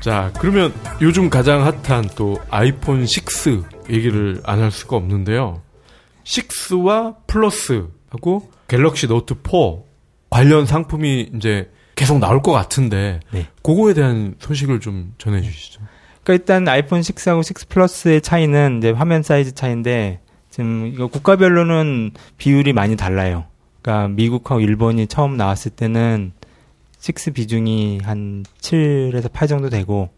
자, 그러면 요즘 가장 핫한 또 아이폰 6 얘기를 안 할 수가 없는데요. 6와 플러스하고 갤럭시 노트 4 관련 상품이 이제 계속 나올 것 같은데 네. 그거에 대한 소식을 좀 전해 주시죠. 그러니까 일단 아이폰 6하고 6 플러스의 차이는 이제 화면 사이즈 차이인데 지금 이거 국가별로는 비율이 많이 달라요. 그러니까 미국하고 일본이 처음 나왔을 때는 6 비중이 한 7에서 8 정도 되고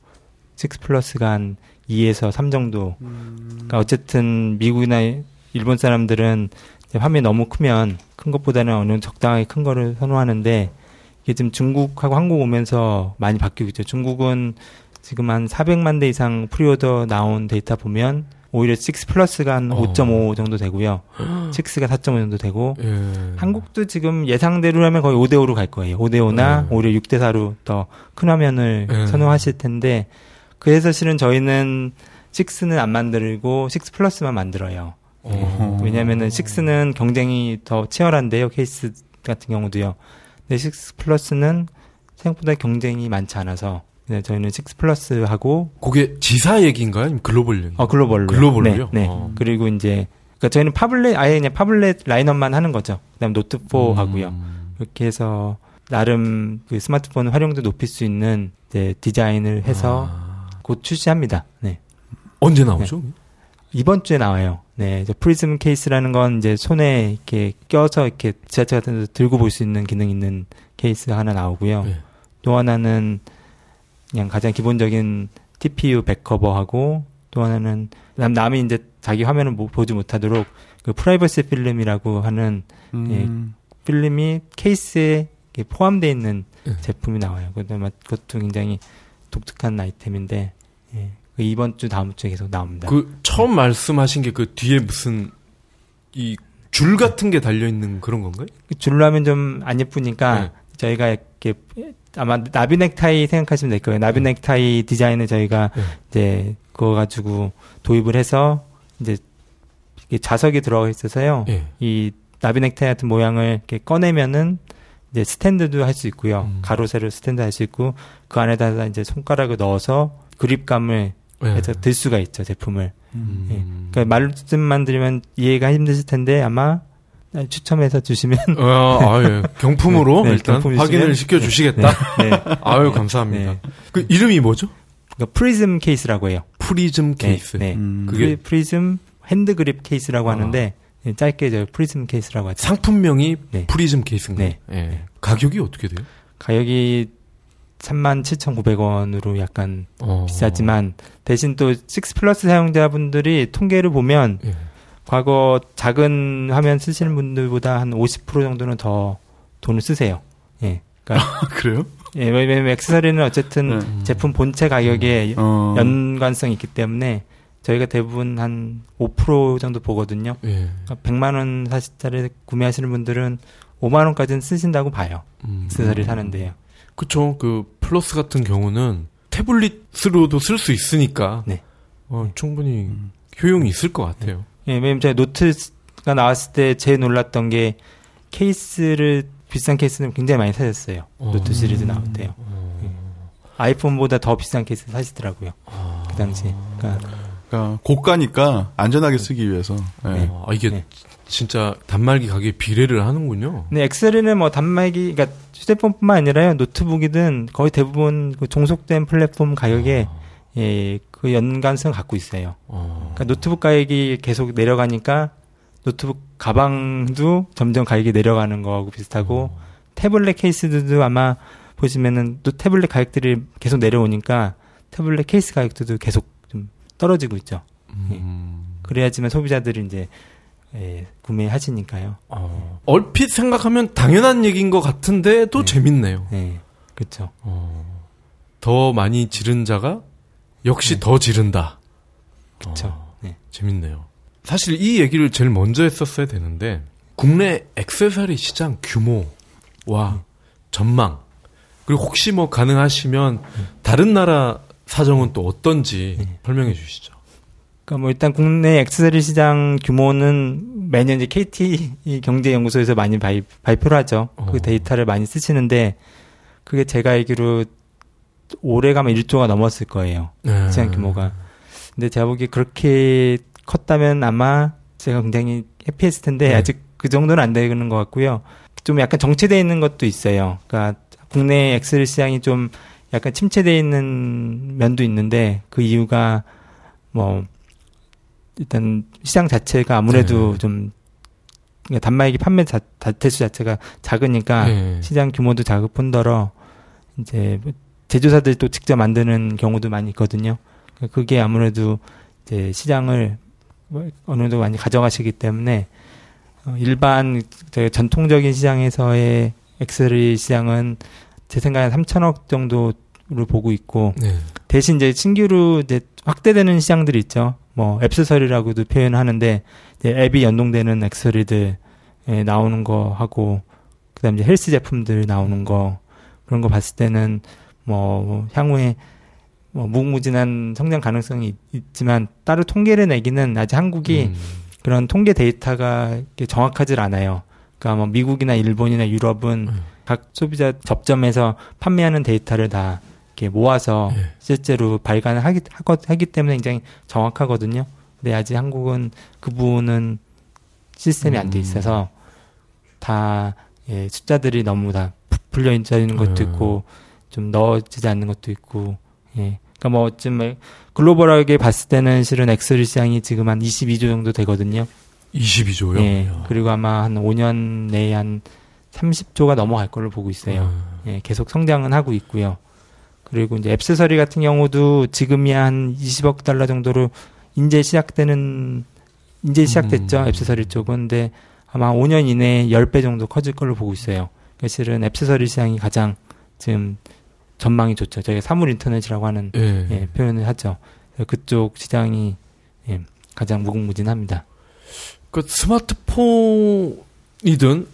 6 플러스가 한 2에서 3 정도. 음. 그러니까 어쨌든 미국이나 일본 사람들은 화면이 너무 크면 큰 것보다는 어느 적당하게 큰 거를 선호하는데 이게 지금 중국하고 한국 오면서 많이 바뀌고 있죠. 중국은 지금 한 400만 대 이상 preorder 나온 데이터 보면 오히려 6 플러스가 한 어. 5.5 정도 되고요. 6가 4.5 정도 되고 예. 한국도 지금 예상대로라면 거의 5대 5로 갈 거예요. 5대 5나 예. 오히려 6대 4로 더 큰 화면을 예. 선호하실 텐데 그래서 실은 저희는 6는 안 만들고 6 플러스만 만들어요. 어. 왜냐면은 6는 경쟁이 더 치열한데요. 케이스 같은 경우도요. 근데 6 플러스는 생각보다 경쟁이 많지 않아서 네, 저희는 6 플러스하고 그게 지사 얘기인가요? 아니면 글로벌 얘기? 어, 글로벌로. 글로벌로요? 네. 네. 어. 그리고 이제 그러니까 저희는 phablet 아예 그냥 phablet 라인업만 하는 거죠. 그다음 노트 4 음. 하고요. 이렇게 해서 나름 그 스마트폰 활용도 높일 수 있는 이제 디자인을 해서 아. 곧 출시합니다. 네. 언제 나오죠? 네. 이번 주에 나와요. 네, 이제 프리즘 케이스라는 건 이제 손에 이렇게 껴서 이렇게 지하철 같은 데서 들고 볼 수 있는 기능 있는 케이스 하나 나오고요. 네. 또 하나는 그냥 가장 기본적인 TPU back cover하고 또 하나는 남, 남이 이제 자기 화면을 보지 못하도록 그 프라이버시 필름이라고 하는 음. 예, 필름이 케이스에 포함되어 있는 네. 제품이 나와요. 그다음에 그것도 굉장히 독특한 아이템인데 예, 그 이번 주 다음 주에 계속 나옵니다. 그 처음 네. 말씀하신 게 그 뒤에 무슨 이 줄 같은 게 달려 있는 그런 건가요? 그 줄로 하면 좀 안 예쁘니까 네. 저희가 이렇게 아마 나비 넥타이 생각하시면 될 거예요. 나비 네. 넥타이 디자인을 저희가 네. 이제 그거 가지고 도입을 해서 이제 이게 자석이 들어가 있어서요. 네. 이 나비 넥타이 같은 모양을 이렇게 꺼내면은 이제 스탠드도 할 수 있고요. 음. 가로 세로 스탠드 할 수 있고 그 안에다가 이제 손가락을 넣어서 그립감을 네. 해서 들 수가 있죠 제품을. 음. 예. 그러니까 말씀만 드리면 이해가 힘드실 텐데 아마 추첨해서 주시면 어, 아, 예. 경품으로 네, 네, 일단 경품 확인을 시켜 주시겠다. 네, 네. 아유 감사합니다. 네. 그 이름이 뭐죠? 그러니까 프리즘 케이스라고 해요. 프리즘 케이스. 네. 음. 그게 프리즘 hand grip 케이스라고 아. 하는데 짧게 저 프리즘 케이스라고 하죠. 상품명이 프리즘 케이스인가요? 네. 예. 가격이 어떻게 돼요? 가격이 37,900원으로 약간 어. 비싸지만 대신 또 6 플러스 사용자분들이 통계를 보면 예. 과거 작은 화면 쓰시는 분들보다 한 50% 정도는 더 돈을 쓰세요. 예. 그러니까 아, 그래요? 예, 왜냐면 액세서리는 어쨌든 네. 제품 본체 가격에 음. 어. 연관성이 있기 때문에 저희가 대부분 한 5% 정도 보거든요. 예. 그러니까 100만 원 사실짜리 구매하시는 분들은 5만 원까지는 쓰신다고 봐요. 음. 액세서리 사는데요. 그쵸. 그 플러스 같은 경우는 태블릿으로도 쓸 수 있으니까 네. 어, 충분히 음. 효용이 있을 것 같아요. 예, 왜냐면 제가 노트가 나왔을 때 제일 놀랐던 게 케이스를 비싼 케이스는 굉장히 많이 사셨어요. 어. 노트 시리즈 나올 때요. 어. 예. 아이폰보다 더 비싼 케이스 사시더라고요. 어. 그 당시에. 그러니까, 그러니까 고가니까 안전하게 쓰기 위해서. 예. 네. 아, 이게 네. 진짜 단말기 가격에 비례를 하는군요. 네, 액세서리는 뭐 단말기, 그러니까 휴대폰뿐만 아니라요 노트북이든 거의 대부분 그 종속된 플랫폼 가격에 아. 예, 그 연관성 갖고 있어요. 어. 그러니까 노트북 가격이 계속 내려가니까 노트북 가방도 점점 가격이 내려가는 거하고 비슷하고 어. 태블릿 케이스들도 아마 보시면은 또 태블릿 가격들이 계속 내려오니까 태블릿 케이스 가격들도 계속 좀 떨어지고 있죠. 예. 음. 예. 그래야지만 소비자들이 이제 예, 구매하시니까요. 어. 얼핏 생각하면 당연한 얘기인 것 같은데 또 네. 재밌네요. 네, 그렇죠. 어. 더 많이 지른 자가 역시 네. 더 지른다. 그렇죠. 어, 네. 재밌네요. 사실 이 얘기를 제일 먼저 했었어야 되는데 국내 액세서리 시장 규모와 네. 전망 그리고 혹시 뭐 가능하시면 다른 나라 사정은 또 어떤지 네. 설명해 주시죠. 그러니까 뭐 일단 국내 액세서리 시장 규모는 매년 이제 KT 경제연구소에서 많이 발, 발표를 하죠. 그 어. 데이터를 많이 쓰시는데 그게 제가 알기로 올해 가면 1조가 넘었을 거예요. 네. 시장 규모가. 근데 제가 보기에 그렇게 컸다면 아마 제가 굉장히 해피했을 텐데 네. 아직 그 정도는 안 되는 것 같고요. 좀 약간 정체되어 있는 것도 있어요. 그러니까 국내 엑셀 시장이 좀 약간 침체되어 있는 면도 있는데 그 이유가 뭐 일단 시장 자체가 아무래도 네. 좀 그러니까 단말기 판매 자, 대수 자체가 작으니까 네. 시장 규모도 작을 뿐더러 이제 뭐 제조사들이 또 직접 만드는 경우도 많이 있거든요. 그게 아무래도 이제 시장을 뭐 어느 정도 많이 가져가시기 때문에 어, 일반 전통적인 시장에서의 엑셀리 시장은 제 생각에 3천억 정도로 보고 있고 네. 대신 이제 신규로 이제 확대되는 시장들이 있죠. 뭐 앱스서리라고도 표현하는데 앱이 연동되는 엑스서리들 에 나오는 거 하고 그다음 이제 헬스 제품들 나오는 거 그런 거 봤을 때는 뭐 향후에 뭐 무궁무진한 성장 가능성이 있- 있지만 따로 통계를 내기는 아직 한국이 음. 그런 통계 데이터가 정확하질 않아요. 그러니까 뭐 미국이나 일본이나 유럽은 음. 각 소비자 접점에서 판매하는 데이터를 다 이렇게 모아서 예. 실제로 발간을 하기, 하기 때문에 굉장히 정확하거든요. 근데 아직 한국은 그 부분은 시스템이 안돼 있어서 다 예, 숫자들이 너무 다 부- 불려 있는 것도 음. 있고 좀 넣어지지 않는 것도 있고 예. 그러니까 뭐 어쯤 글로벌하게 봤을 때는 실은 엑셀 시장이 지금 한 22조 정도 되거든요. 22조요. 예. 그리고 아마 한 5년 내에 한 30조가 넘어갈 걸로 보고 있어요. 예, 계속 성장은 하고 있고요. 그리고 이제 앱스서리 같은 경우도 지금이야 한 20억 달러 정도로 이제 시작되는 이제 시작됐죠. 음. 앱스서리 쪽은 근데 아마 5년 이내에 10배 정도 커질 걸로 보고 있어요. 그러니까 실은 앱스서리 시장이 가장 지금 전망이 좋죠. 저희가 사물 인터넷이라고 하는 예. 예, 표현을 하죠. 그쪽 시장이 예, 가장 무궁무진합니다. 그 스마트폰이든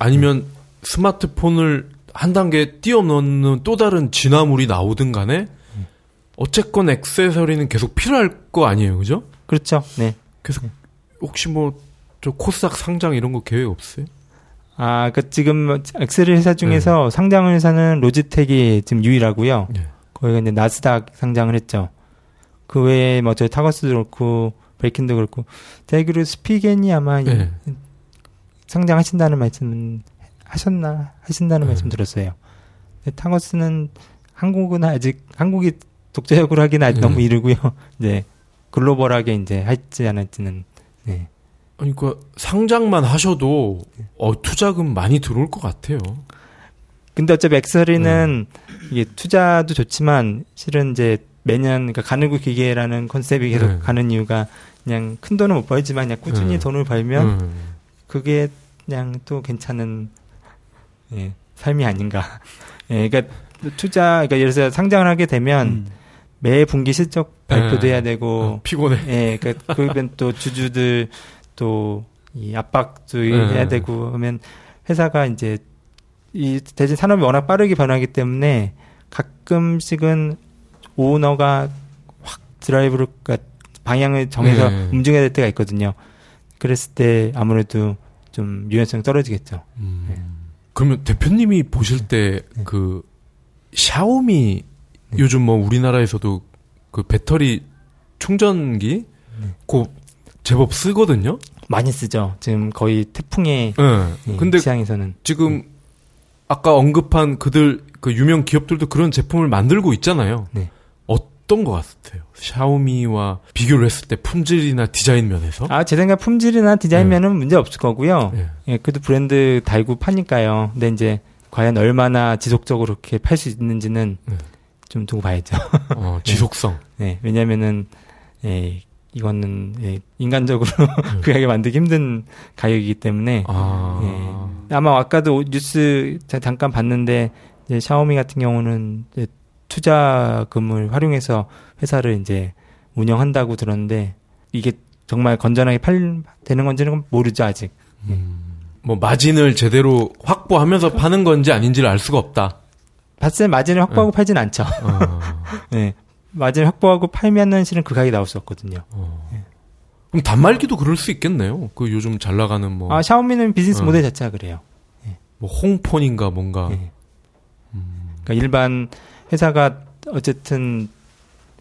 아니면 스마트폰을 한 단계 뛰어넘는 또 다른 진화물이 나오든 간에 어쨌건 액세서리는 계속 필요할 거 아니에요, 그죠? 그렇죠. 네. 그래서 혹시 뭐 저 코스닥 상장 이런 거 계획 없어요? 아, 그 지금 엑셀 회사 중에서 상장 회사는 로지텍이 지금 유일하고요. 네. 거기가 이제 나스닥 상장을 했죠. 그 외에 뭐 저희 타거스도 그렇고 브레이킨도 그렇고 대기로 스피겐이 아마 이- 네. 상장하신다는 말씀 하셨나 하신다는 네. 말씀 들었어요. 근데 타거스는 한국은 아직 한국이 독자적으로 하기는 아직 네. 너무 이르고요. 네. 글로벌하게 이제 할지 안 할지는 네. 아니, 그 상장만 하셔도 어, 투자금 많이 들어올 것 같아요. 근데 어차피 엑셀이는 네. 이게 투자도 좋지만 실은 이제 매년 그러니까 가늘고 기계라는 컨셉이 계속 네. 가는 이유가 그냥 큰 돈은 못 벌지만 그냥 꾸준히 네. 돈을 벌면 음. 그게 그냥 또 괜찮은 예, 삶이 아닌가. 예, 그러니까 투자 그러니까 예를 들어 서 상장을 하게 되면 음. 매 분기 실적 발표도 네. 해야 되고 아, 피곤해. 예, 그러니까 그러면 또 주주들 또 이 압박도 네. 해야 되고 하면 회사가 이제 이 대신 산업이 워낙 빠르게 변하기 때문에 가끔씩은 오너가 확 드라이브를 그러니까 방향을 정해서 네. 움직여야 될 때가 있거든요. 그랬을 때 아무래도 좀 유연성이 떨어지겠죠. 음. 네. 그러면 대표님이 보실 때그 샤오미 네. 요즘 뭐 우리나라에서도 그 배터리 충전기 네. 그 제법 쓰거든요. 많이 쓰죠. 지금 거의 태풍의 예. 예, 근데 시장에서는 지금 아까 언급한 그들 그 유명 기업들도 그런 제품을 만들고 있잖아요. 네. 어떤 것 같아요? 샤오미와 비교를 했을 때 품질이나 디자인 면에서? 아, 제 생각 품질이나 디자인면은 문제 없을 거고요. 예. 예, 그래도 브랜드 달고 파니까요. 근데 이제 과연 얼마나 지속적으로 그렇게 팔 수 있는지는 네. 좀 두고 봐야죠. 어, 지속성. 네, 왜냐면은, 예, 이거는, 예, 인간적으로 그 가게 만들기 힘든 가격이기 때문에. 아. 예. 아마 아까도 뉴스 자- 잠깐 봤는데, 이제 샤오미 같은 경우는 이제 투자금을 활용해서 회사를 이제 운영한다고 들었는데, 이게 정말 건전하게 팔, 되는 건지는 모르죠, 아직. 뭐 마진을 제대로 확보하면서 파는 건지 아닌지를 알 수가 없다. 봤을 때 마진을 확보하고 팔진 않죠. 어. 네. 마진 확보하고 팔면은 실은 그 가격이 나올 수 없거든요. 어. 그럼 단말기도 그럴 수 있겠네요. 그 요즘 잘 나가는 뭐, 아 샤오미는 비즈니스 어. 모델 자체가 그래요. 뭐 홍폰인가 뭔가. 예. 그러니까 일반 회사가 어쨌든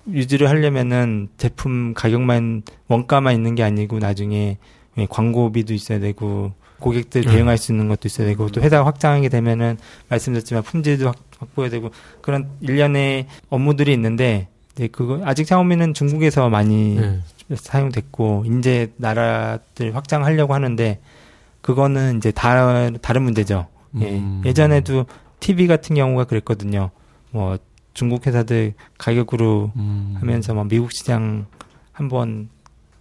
유지를 하려면은 제품 가격만 원가만 있는 게 아니고 나중에 예, 광고비도 있어야 되고 고객들 네. 대응할 수 있는 것도 있어야 되고 또 회사가 확장하게 되면은 말씀드렸지만 품질도 확, 확보해야 되고 그런 일련의 업무들이 있는데 이제 그거 아직 샤오미는 중국에서 많이 예. 사용됐고 이제 나라들 확장하려고 하는데 그거는 이제 다 다른 문제죠. 예. 음. 예전에도 TV 같은 경우가 그랬거든요. 뭐 중국 회사들 가격으로 음. 하면서 뭐 미국 시장 한번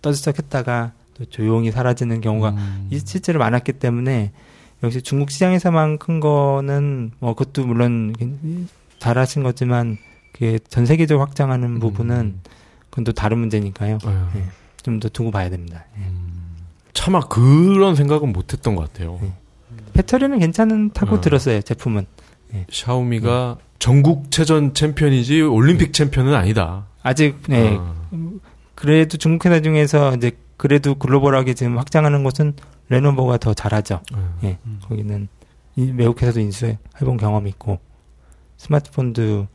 떠들썩했다가 또 조용히 사라지는 경우가 음. 이- 실제로 많았기 때문에 역시 중국 시장에서만 큰 거는 뭐 그것도 물론 잘하신 거지만 그게 전 세계적으로 확장하는 음. 부분은 그건 또 다른 문제니까요. 아유. 예. 좀더 두고 봐야 됩니다. 예. 차마 그런 생각은 못했던 것 같아요. 네. 배터리는 괜찮다고 어. 들었어요. 제품은 샤오미가 전국체전 챔피언이지 올림픽 챔피언은 아니다. 아직 네 어. 그래도 중국 회사 중에서 이제 그래도 글로벌하게 지금 확장하는 곳은 레노버가 더 잘하죠. 어. 예, 거기는 이 외국 회사도 인수해 본 경험이 있고 스마트폰도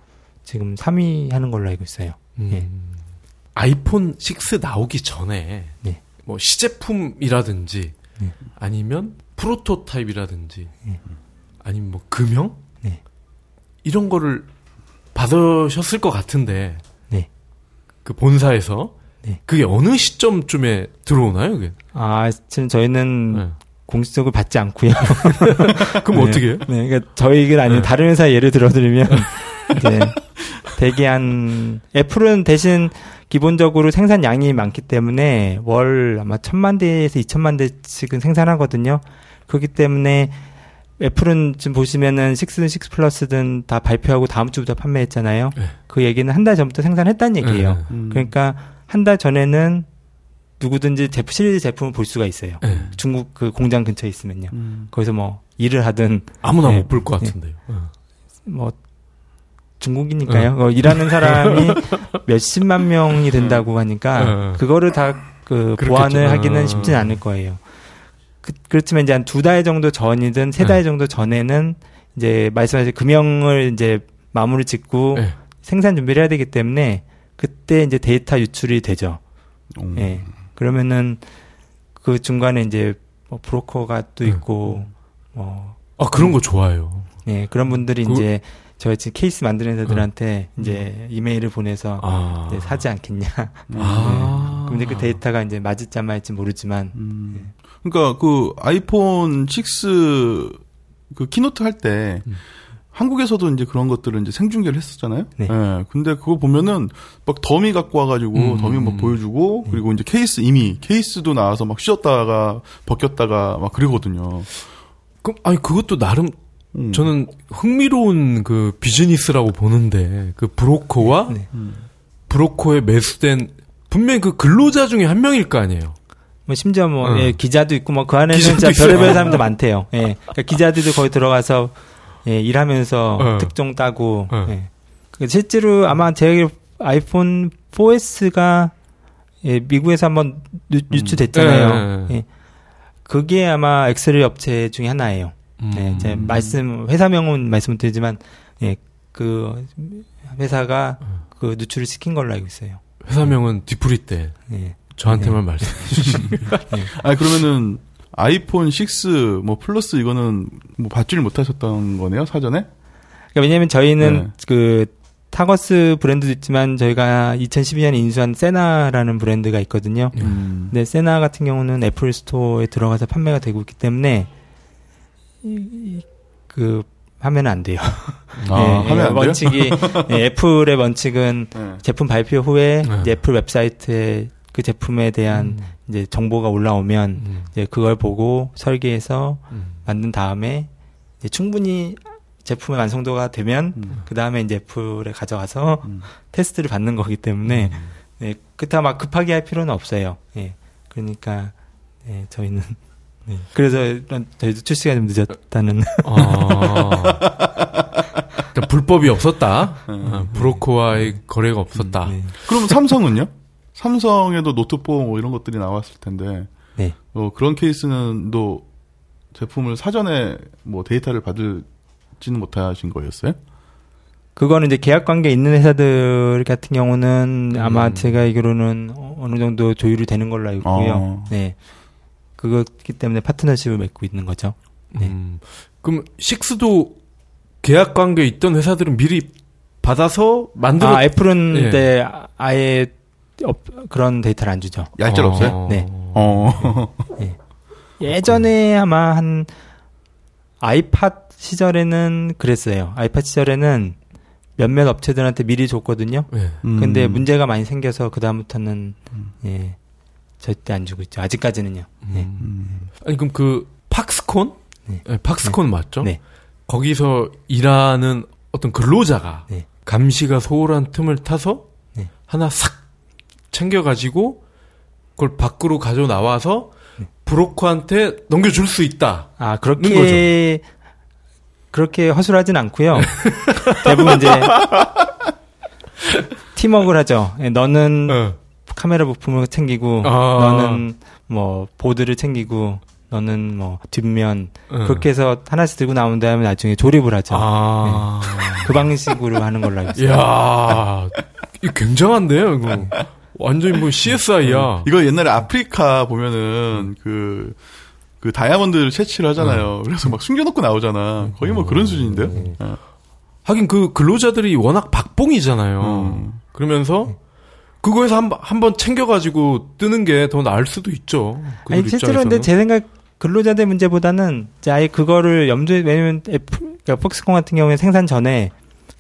지금 3위 하는 걸로 알고 있어요. 음. 예. 아이폰 6 나오기 전에 네. 뭐 시제품이라든지 네. 아니면 프로토타입이라든지 네. 아니면 뭐 금형 네. 이런 거를 받으셨을 것 같은데 네. 그 본사에서 네. 그게 어느 시점쯤에 들어오나요? 그게? 아 지금 저희는 네. 공식적으로 받지 않고요. 그럼 네. 어떻게 해요? 네, 그러니까 저희 아니고 네. 다른 회사 예를 들어드리면 이제 대개 한 애플은 대신 기본적으로 생산량이 많기 때문에 월 아마 천만 대에서 이천만 대씩은 생산하거든요. 그렇기 때문에 애플은 지금 보시면은 6든 6 플러스든 다 발표하고 다음 주부터 판매했잖아요. 네. 그 얘기는 한 달 전부터 생산했다는 얘기예요. 네. 음. 그러니까 한 달 전에는 누구든지 제품, 시리즈 제품을 볼 수가 있어요. 네. 중국 그 공장 근처에 있으면요. 음. 거기서 뭐 일을 하든 아무나 네. 못볼 것 같은데요. 어. 뭐 중국이니까요. 어, 일하는 사람이 몇십만 명이 된다고 하니까 어. 그거를 다 그. 보완을 어. 하기는 쉽진 않을 거예요. 그, 그렇지만 이제 한 두 달 정도 전이든 세달 네. 정도 전에는 이제 말씀하신 금형을 이제 마무리 짓고 네. 생산 준비를 해야 되기 때문에 그때 이제 데이터 유출이 되죠. 음. 예. 그러면은 그 중간에 이제 뭐 브로커가 또 네. 있고 뭐아 그런 거 좋아요. 예, 그런 분들이 그거- 이제 저희 지금 케이스 만드는 애들한테 이제 이메일을 보내서 아. 이제 사지 않겠냐. 아. 그럼 이제 그 데이터가 이제 맞을지 안 맞을지 모르지만 음. 그러니까 그 아이폰 6그 keynote 할때 음. 한국에서도 이제 그런 것들을 이제 생중계를 했었잖아요. 네. 예. 근데 그거 보면은 막 더미 갖고 와가지고 음. 더미 막 보여주고 그리고 이제 케이스 이미 케이스도 나와서 막 씌웠다가 벗겼다가 막 그러거든요. 그럼 아니 그것도 나름 음. 저는 흥미로운 그 비즈니스라고 보는데 그 브로커와 네. 음. 브로커에 매수된 분명히 그 근로자 중에 한 명일 거 아니에요. 뭐 심지어 뭐 어. 예, 기자도 있고 뭐 그 안에는 진짜. 별의별 사람도 많대요. 예. 그러니까 기자들도 거기 들어가서 예, 일하면서 어. 특종 따고 어. 예. 그 실제로 아마 알기로 아이폰 4S가 예, 미국에서 한번 유, 유출됐잖아요. 예. 예. 그게 아마 엑셀 업체 중에 하나예요. 네, 음. 이제 말씀 회사명은 말씀드리지만 예, 그 회사가 그 누출을 시킨 걸로 알고 있어요. 회사명은 뒤풀이 때 예. 저한테만 말씀. 아니 그러면은 아이폰 6 뭐 플러스 이거는 뭐 받지를 못하셨던 거네요 사전에? 그러니까 왜냐면 저희는 네. 그 Targus 브랜드도 있지만 저희가 2012년에 인수한 Sena라는 브랜드가 있거든요. 음. 근데 Sena 같은 경우는 애플 스토어에 들어가서 판매가 되고 있기 때문에 그 하면 안 돼요. 아, 예, 하면 예, 안? 원칙이 예, 애플의 원칙은 네. 제품 발표 후에 네. 애플 웹사이트에 그 제품에 대한 이제 정보가 올라오면 음. 이제 그걸 보고 설계해서 음. 만든 다음에 이제 충분히 제품의 완성도가 되면 음. 그 다음에 이제 애플에 가져가서 음. 테스트를 받는 거기 때문에 음. 네, 그렇다 막 급하게 할 필요는 없어요. 예. 그러니까 예, 저희는 네. 그래서 저희도 출시가 좀 늦었다는 아. 그러니까 불법이 없었다. 네. 아, 브로커와의 거래가 없었다. 네. 그럼 삼성은요? 삼성에도 노트4 뭐 이런 것들이 나왔을 텐데 네. 어, 그런 케이스는 또 제품을 사전에 뭐 데이터를 받을지는 못하신 거였어요? 그거는 이제 계약 관계 있는 회사들 같은 경우는 아마 음. 제가 알기로는 어- 어느 정도 조율이 되는 걸로 알고 있고요. 어. 네. 그거기 때문에 파트너십을 맺고 있는 거죠. 네. 음, 그럼 식스도 계약 관계 있던 회사들은 미리 받아서 만들어 아, 애플은 예. 네, 아예 업- 그런 데이터를 안 주죠. 얄짤 없어요? 네. 어. 예전에 아마 한 아이팟 시절에는 그랬어요. 아이팟 시절에는 몇몇 업체들한테 미리 줬거든요. 예. 음. 근데 문제가 많이 생겨서 그 다음부터는 예 절대 안 주고 있죠. 아직까지는요. 네. 음. 아니 그럼 그 팍스콘? 네. 네, 팍스콘 맞죠? 네. 거기서 일하는 어떤 근로자가 네. 감시가 소홀한 틈을 타서 네. 하나 싹 챙겨가지고 그걸 밖으로 가져 나와서 네. 브로커한테 넘겨줄 수 있다. 아 그렇게 그렇게 허술하진 않고요. 대부분 이제 팀워크를 하죠. 예, 너는 어. 카메라 부품을 챙기고 아. 너는 뭐 보드를 챙기고 너는 뭐 뒷면 어. 그렇게 해서 하나씩 들고 나온 다음에 나중에 조립을 하죠. 아. 그 방식으로 하는 걸로 알고 있어요. 이야. 이 굉장한데요, 이거. 완전히 뭐 CSI야. 이거 옛날에 아프리카 보면은 그, 그 다이아몬드 채취를 하잖아요. 그래서 막 숨겨놓고 나오잖아. 거의 뭐 그런 수준인데요? 어. 하긴 그 근로자들이 워낙 박봉이잖아요. 음. 그러면서 그거에서 한, 한번 챙겨가지고 뜨는 게 더 나을 수도 있죠. 아니 실제로. 근데 제 생각 근로자들 문제보다는 이제 아예 그거를 염두에 왜냐면 애플 그러니까 폭스콘 같은 경우에 생산 전에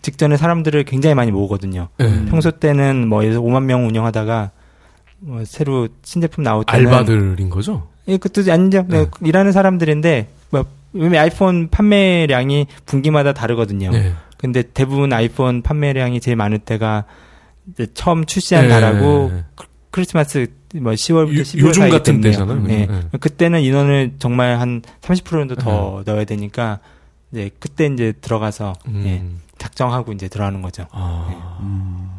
직전에 사람들을 굉장히 많이 모으거든요. 예. 평소 때는 뭐 예를 들어 5만 명 운영하다가 뭐 새로 신제품 나올 때는 알바들인 거죠? 예, 그것도 아니죠. 네. 일하는 사람들인데 뭐 왜냐면 아이폰 판매량이 분기마다 다르거든요. 네. 근데 대부분 아이폰 판매량이 제일 많을 때가 처음 출시한 네. 달하고 크- 크리스마스 뭐 10월부터 요- 12월 요즘 사이 같은. 때잖아요. 예. 네. 그때는 인원을 정말 한 30% 정도 더 넣어야 되니까 이제 그때 이제 들어가서 음. 예, 작정하고 이제 들어가는 거죠. 아, 음.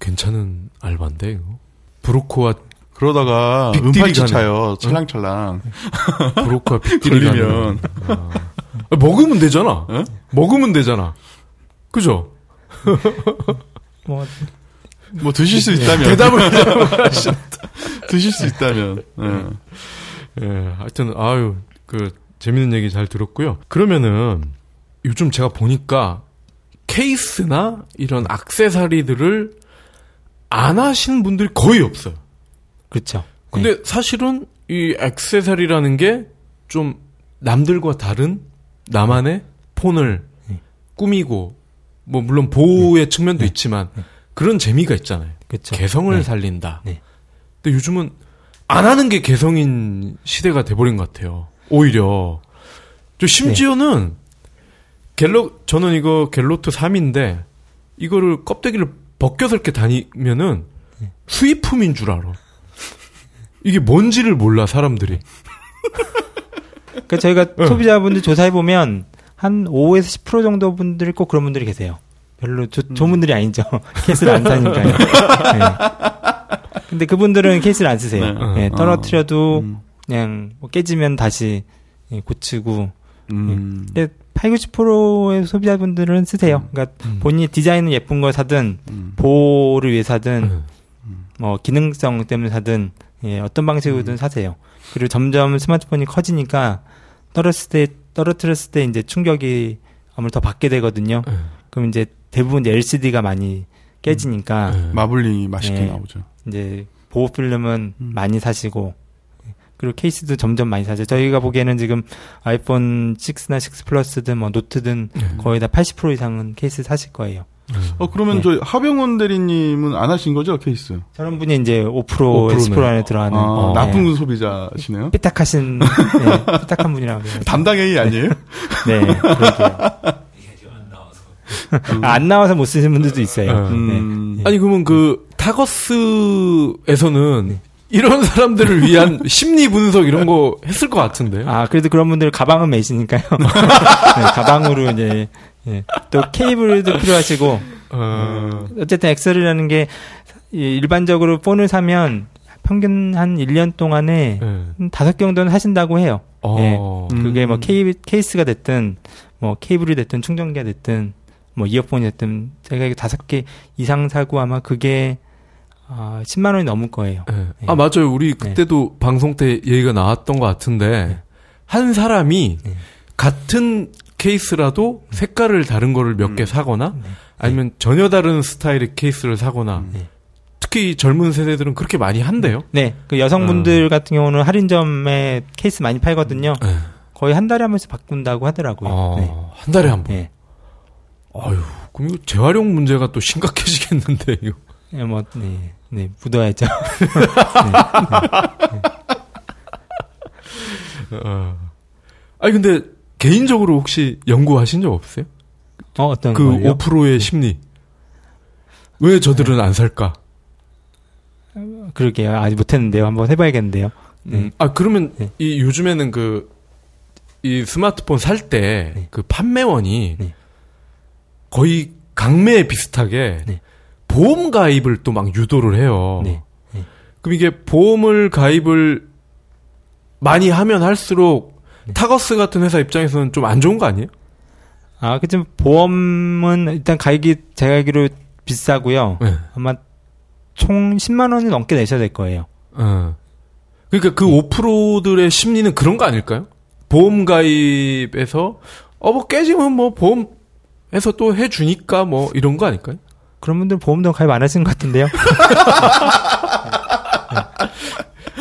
괜찮은 알바인데, 이거. 브로커와, 그러다가 가네. 차요. 찰랑찰랑. 브로커와. 가는. 아, 먹으면 되잖아. 어? 먹으면 되잖아. 그죠? 뭐 뭐 드실 수 있다면. 대답을 드실 수 있다면. 예. 예, 하여튼 아유 그 재밌는 얘기 잘 들었고요. 그러면은 요즘 제가 보니까 케이스나 이런 악세사리들을 안 하시는 분들이 거의 없어요. 그렇죠. 근데 사실은 이 액세서리라는 게 좀 남들과 다른 나만의 폰을 네. 꾸미고 뭐 물론 보호의 측면도 있지만 그런 재미가 있잖아요. 그렇죠. 개성을 네. 살린다. 네. 근데 요즘은 안 하는 게 개성인 시대가 돼버린 것 같아요. 오히려 저 심지어는 갤로 저는 이거 갤로트 3인데 이거를 껍데기를 벗겨서 이렇게 다니면은 수입품인 줄 알아. 이게 뭔지를 몰라 사람들이. 그러니까 저희가 네. 소비자분들 조사해 보면 한 5에서 10% 정도 분들이 꼭 그런 분들이 계세요. 별로 조, 좋은 분들이 아니죠. 케이스를 안 사니까요. 네. 근데 그분들은 케이스를 안 쓰세요. 네. 네, 떨어뜨려도 음. 그냥 뭐 깨지면 다시 예, 고치고. 음. 근데 8, 90%의 소비자분들은 쓰세요. 그러니까 음. 본인이 디자인은 예쁜 걸 사든 음. 보호를 위해 사든 음. 뭐 기능성 때문에 사든 예, 어떤 방식으로든 사세요. 그리고 점점 스마트폰이 커지니까 떨어졌을 때 떨어뜨렸을 때 이제 충격이 아무래도 더 받게 되거든요. 네. 그럼 이제 대부분 이제 LCD가 많이 깨지니까 네. 마블링이 맛있게 네. 나오죠. 이제 보호 필름은 음. 많이 사시고 그리고 케이스도 점점 많이 사죠. 저희가 보기에는 지금 아이폰 6나 6 플러스든 뭐 노트든 네. 거의 다 80% 이상은 케이스 사실 거예요. 어, 그러면 네. 저 하병원 대리님은 안 하신 거죠, 케이스? 저런 분이 이제 5% 5% 10% 네. 안에 들어가는 아, 어, 나쁜 네. 소비자시네요? 삐딱하신 네, 삐딱한 분이라고. 담당 A 아니에요? 네, 그러게요. 아, 안 나와서 못 쓰시는 분들도 있어요. 네. 음. 아니 그러면 그 타거스에서는 이런 사람들을 위한 심리 분석 이런 거 했을 것 같은데요. 아, 그래도 그런 분들 가방은 매시니까요. 네, 가방으로 이제, 예. 또 케이블도 필요하시고, 어, 어쨌든 액세서리라는 게, 이 일반적으로 폰을 사면 평균 한 1년 동안에 예. 한 다섯 개 정도는 하신다고 해요. 어. 음. 그게 뭐 케이, 케이스가 됐든 뭐 케이블이 됐든 충전기가 됐든 뭐 이어폰이 됐든 제가 다섯 개 이상 사고 아마 그게 아 10만 원이 넘을 거예요. 예. 아 맞아요. 우리 그때도 방송 때 얘기가 나왔던 것 같은데 한 사람이 네. 같은 케이스라도 색깔을 다른 거를 몇개 음. 사거나 네. 아니면 전혀 다른 스타일의 케이스를 사거나 네. 특히 젊은 세대들은 그렇게 많이 한대요. 네, 그 여성분들 같은 경우는 할인점에 케이스 많이 팔거든요. 네. 거의 한 달에 한 번씩 바꾼다고 하더라고요. 어, 네. 한 달에 한 번. 네. 아유, 그럼 이거 재활용 문제가 또 심각해지겠는데 이거. 네, 뭐, 네, 네, 묻어야죠. 어. 아니 근데 개인적으로 혹시 연구하신 적 없어요? 어, 어떤 그 걸요? 5%의 심리. 왜 저들은 안 살까? 그러게요. 아직 못했는데요. 한번 해봐야겠는데요. 네. 음, 아 그러면 네. 이 요즘에는 그 이 스마트폰 살때 네. 그 판매원이 네. 거의 강매 비슷하게 네. 보험 가입을 또 막 유도를 해요. 네. 네. 그럼 이게 보험을 가입을 많이 하면 할수록 네. 타거스 같은 회사 입장에서는 좀 안 좋은 거 아니에요? 아, 그좀 보험은 일단 가격이 제가 알기로 비싸고요. 네. 아마 총 10만 원이 넘게 내셔야 될 거예요. 어. 그러니까 그 네. 5%들의 심리는 그런 거 아닐까요? 보험 가입에서 어뭐 깨지면 뭐 보험 에서 또 해주니까 뭐 이런 거 아닐까요? 그런 분들 보험도 가입 안 하시는 것 같은데요.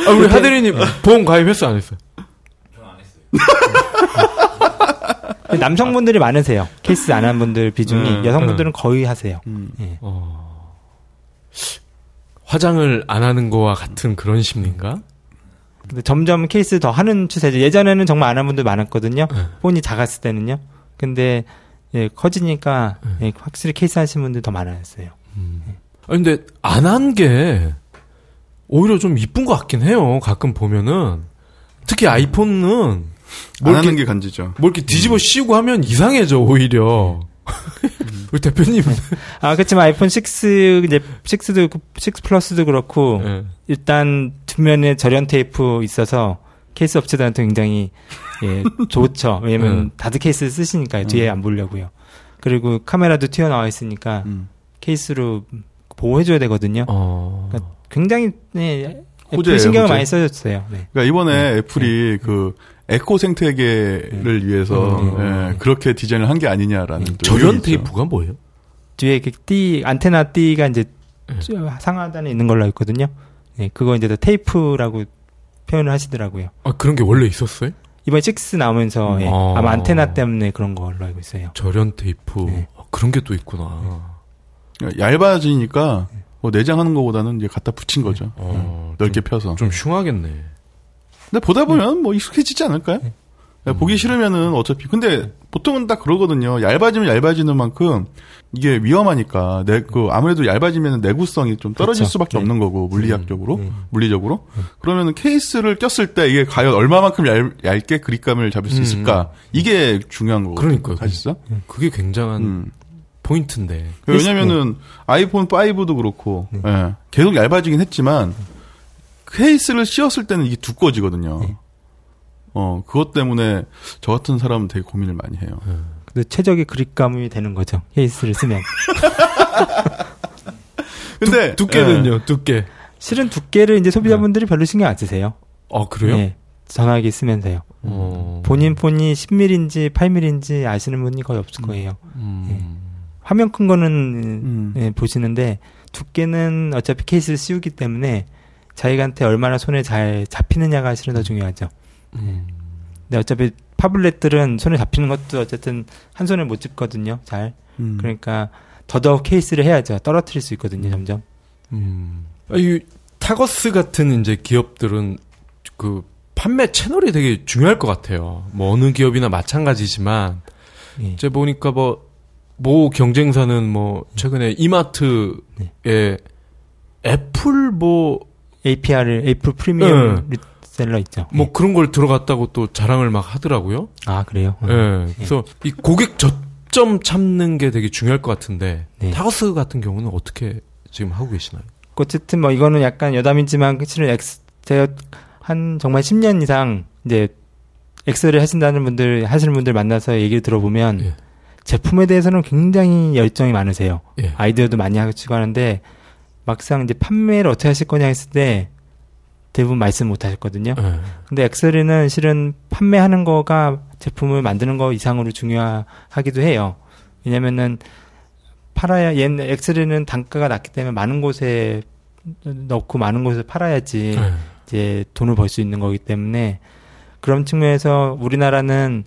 아 우리 하대리님 보험 가입했어 안 했어요? 남성분들이 많으세요. 케이스 안 한 분들 비중이 음, 여성분들은 거의 하세요. 음. 예. 어. 화장을 안 하는 거와 같은 그런 심리인가? 근데 점점 케이스 더 하는 추세죠. 예전에는 정말 안 한 분들 많았거든요. 네. 폰이 작았을 때는요. 근데 예, 커지니까 네. 예, 확실히 케이스 하시는 분들 더 많았어요. 아니 근데 안 한 게 오히려 좀 이쁜 것 같긴 해요. 가끔 보면은 특히 아이폰은 안뭘 하는 이렇게, 게 간지죠. 뭘 이렇게 뒤집어 씌우고 하면 이상해져 오히려. 우리 대표님. 아, 그렇지만 아이폰 6 이제 6도 6 플러스도 그렇고 예. 일단 뒷면에 절연 테이프 있어서 케이스 업체들한테 굉장히 예, 좋죠. 왜냐면 음. 다들 케이스 쓰시니까요. 뒤에 안 보려고요. 그리고 카메라도 튀어나와 있으니까 음. 케이스로 보호해줘야 되거든요. 어. 그러니까 굉장히 네, 애플 신경을 호재. 많이 써줬어요. 네. 그러니까 이번에 애플이 그 에코 생태계를 위해서 음. 예, 그렇게 디자인을 한 게 아니냐라는 있죠. 테이프가 뭐예요? 뒤에 이렇게 띠 안테나 띠가 이제 네. 쭉 상하단에 있는 걸로 알고 있거든요. 네, 그거 이제 다 테이프라고 표현을 하시더라고요. 아 그런 게 원래 있었어요? 이번 6 나오면서 예, 아. 아마 안테나 때문에 그런 걸로 알고 있어요. 절연 테이프. 네. 아, 그런 게 또 있구나. 그러니까 얇아지니까 뭐 내장하는 것보다는 이제 갖다 붙인 거죠. 어, 음, 넓게 펴서. 좀 흉하겠네. 근데 보다 보면 뭐 익숙해지지 않을까요? 그러니까 보기 싫으면은 어차피 근데 보통은 딱 그러거든요. 얇아지면 얇아지는 만큼 이게 위험하니까 내 그 아무래도 얇아지면 내구성이 좀 떨어질 그렇죠. 수밖에 네. 없는 거고 물리학적으로 음. 물리적으로 그러면은 케이스를 꼈을 때 이게 과연 얼마만큼 얇, 얇게 그립감을 잡을 수 음. 있을까 이게 중요한 거거든요. 그러니까요. 사실상. 그게 굉장한 음. 포인트인데. 왜냐면은 아이폰 5도 그렇고 네. 예, 계속 얇아지긴 했지만 케이스를 씌웠을 때는 이게 두꺼워지거든요. 네. 어 그것 때문에 저 같은 사람은 되게 고민을 많이 해요. 근데 최적의 그립 감이 되는 거죠. 케이스를 쓰면. 근데 두, 두께는요, 두께. 실은 두께를 이제 소비자분들이 별로 신경 안 쓰세요. 아, 그래요? 예, 전화기 쓰면서요. 어. 본인 폰이 10mm인지 8mm인지 아시는 분이 거의 없을 거예요. 음. 화면 큰 거는 음. 예, 보시는데 두께는 어차피 케이스를 씌우기 때문에 자기한테 얼마나 손에 잘 잡히느냐가 실은 더 중요하죠. 음. 근데 어차피 파블렛들은 손에 잡히는 것도 어쨌든 한 손에 못 짚거든요. 잘. 음. 그러니까 더더욱 케이스를 해야죠. 떨어뜨릴 수 있거든요. 점점. 음. 아, 이 Targus 같은 이제 기업들은 그 판매 채널이 되게 중요할 것 같아요. 뭐 어느 기업이나 마찬가지지만 예. 이제 보니까 뭐, 모 경쟁사는 뭐, 최근에 이마트에 네. 애플 뭐, APR을 Apple Premium 네. reseller 있죠. 뭐 그런 걸 들어갔다고 또 자랑을 막 하더라고요. 아 그래요? 예. 음. 그래서 이 고객 접점 찾는 게 되게 중요할 것 같은데, 네. Targus 같은 경우는 어떻게 지금 하고 계시나요? 어쨌든 뭐 이거는 약간 여담이지만 실은 액세 제가 한 정말 10년 이상 이제 액세서리를 하신다는 분들 하시는 분들 만나서 얘기를 들어보면 예. 제품에 대해서는 굉장히 열정이 많으세요. 예. 아이디어도 많이 하시고 하는데 막상 이제 판매를 어떻게 하실 거냐 했을 때 대부분 말씀 못 하셨거든요. 예. 근데 액세서리는 실은 판매하는 거가 제품을 만드는 거 이상으로 중요하기도 해요. 왜냐면은 팔아야 얘는 엑셀에는 단가가 낮기 때문에 많은 곳에 넣고 많은 곳에 팔아야지 예. 이제 돈을 벌 수 있는 거기 때문에 그런 측면에서 우리나라는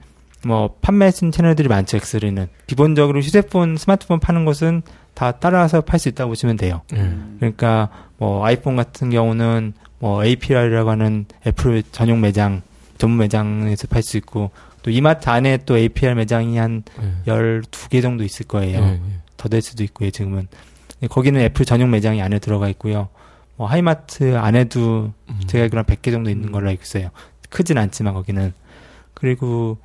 뭐 판매 쓴 채널들이 많죠 엑셀에는 기본적으로 휴대폰 스마트폰 파는 곳은 다 따라서 팔 수 있다고 보시면 돼요. 예. 그러니까 뭐 아이폰 같은 경우는 뭐 APR이라고 하는 애플 전용 매장 전문 매장에서 팔 수 있고 또 이마트 안에 또 APR 매장이 한 예. 12개 정도 있을 거예요. 예. 더될 수도 있고요, 지금은. 거기는 애플 전용 매장이 안에 들어가 있고요. 뭐 하이마트 안에도 음. 제가 알기로 한 100개 정도 있는 걸로 알고 있어요. 크진 않지만 거기는. 그리고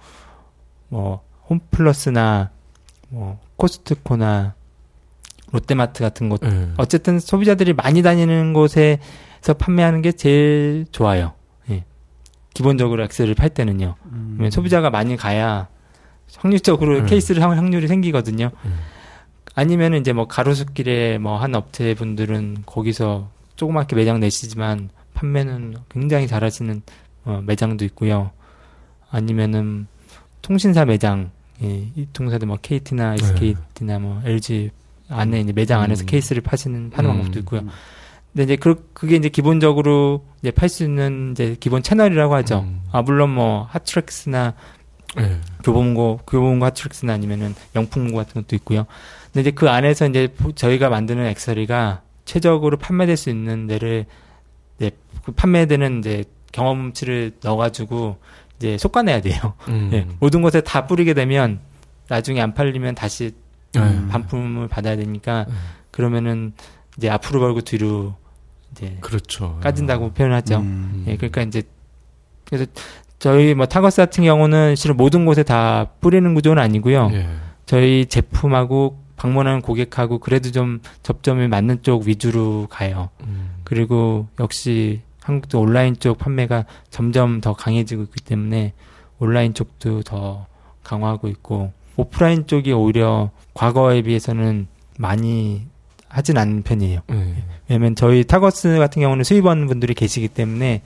뭐 홈플러스나 뭐 코스트코나 롯데마트 같은 곳 예. 어쨌든 소비자들이 많이 다니는 곳에서 판매하는 게 제일 좋아요. 예. 기본적으로 엑셀을 팔 때는요. 음. 소비자가 많이 가야 확률적으로 음. 케이스를 할 확률이 생기거든요. 음. 아니면 이제 뭐 가로수길에 뭐 한 업체 분들은 거기서 조그맣게 매장 내시지만 판매는 굉장히 잘하시는 어, 매장도 있고요. 아니면은 통신사 매장, 예, 이 통사들 뭐 KT나 SKT나 뭐 LG 안에 이제 매장 안에서 음. 케이스를 파시는 파는 음. 방법도 있고요. 근데 이제 그 그게 이제 기본적으로 이제 팔 수 있는 이제 기본 채널이라고 하죠. 음. 아 물론 뭐 핫트랙스나 예. 교보문고 교보문고 핫트릭스나 아니면은 영풍문고 같은 것도 있고요. 근데 이제 그 안에서 이제 보- 저희가 만드는 엑셀이가 최적으로 판매될 수 있는 데를 이제 그 판매되는 이제 경험치를 넣어가지고 이제 솎아내야 돼요. 음. 예, 모든 곳에 다 뿌리게 되면 나중에 안 팔리면 다시 예. 반품을 받아야 되니까 음. 그러면은 이제 앞으로 벌고 뒤로 이제 그렇죠. 까진다고 표현하죠. 음. 예, 그러니까 이제 그래서 저희 뭐 타거스 같은 경우는 실은 모든 곳에 다 뿌리는 구조는 아니고요. 예. 저희 제품하고 방문하는 고객하고 그래도 좀 접점이 맞는 쪽 위주로 가요. 음. 그리고 역시 한국도 온라인 쪽 판매가 점점 더 강해지고 있기 때문에 온라인 쪽도 더 강화하고 있고 오프라인 쪽이 오히려 과거에 비해서는 많이 하진 않는 편이에요. 예. 왜냐면 저희 타거스 같은 경우는 수입원 분들이 계시기 때문에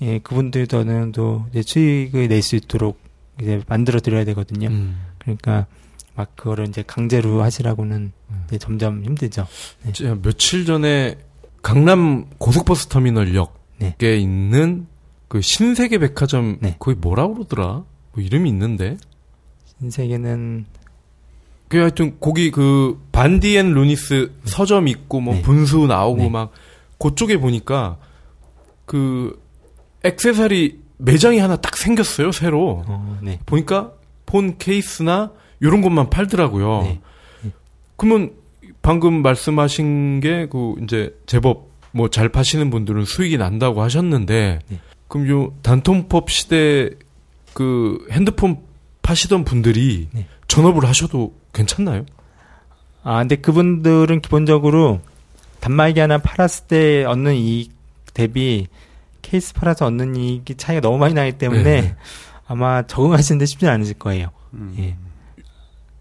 예, 그분들도는 또 이제 수익을 낼 수 있도록 이제 만들어 드려야 되거든요. 음. 그러니까 막 그거를 이제 강제로 하시라고는 음. 이제 점점 힘들죠. 제가 며칠 전에 강남 고속버스 터미널 역에 네. 있는 그 신세계 백화점 네. 거기 뭐라 그러더라? 뭐 이름이 있는데. 신세계는 그 하여튼 거기 그 반디앤 루니스 서점 있고 뭐 네. 분수 나오고 네. 막 그쪽에 보니까 그 액세서리 매장이 하나 딱 생겼어요 새로 어, 네. 보니까 폰 케이스나 이런 것만 팔더라고요. 네. 그러면 방금 말씀하신 게 그 이제 제법 뭐 잘 파시는 분들은 수익이 난다고 하셨는데 네. 그럼 요 단통법 시대 그 핸드폰 파시던 분들이 네. 전업을 하셔도 괜찮나요? 아, 근데 그분들은 기본적으로 단말기 하나 팔았을 때 얻는 이익 대비 케이스 팔아서 얻는 이익이 차이가 너무 많이 나기 때문에 네. 아마 적응하시는데 쉽지는 않으실 거예요. 음. 예.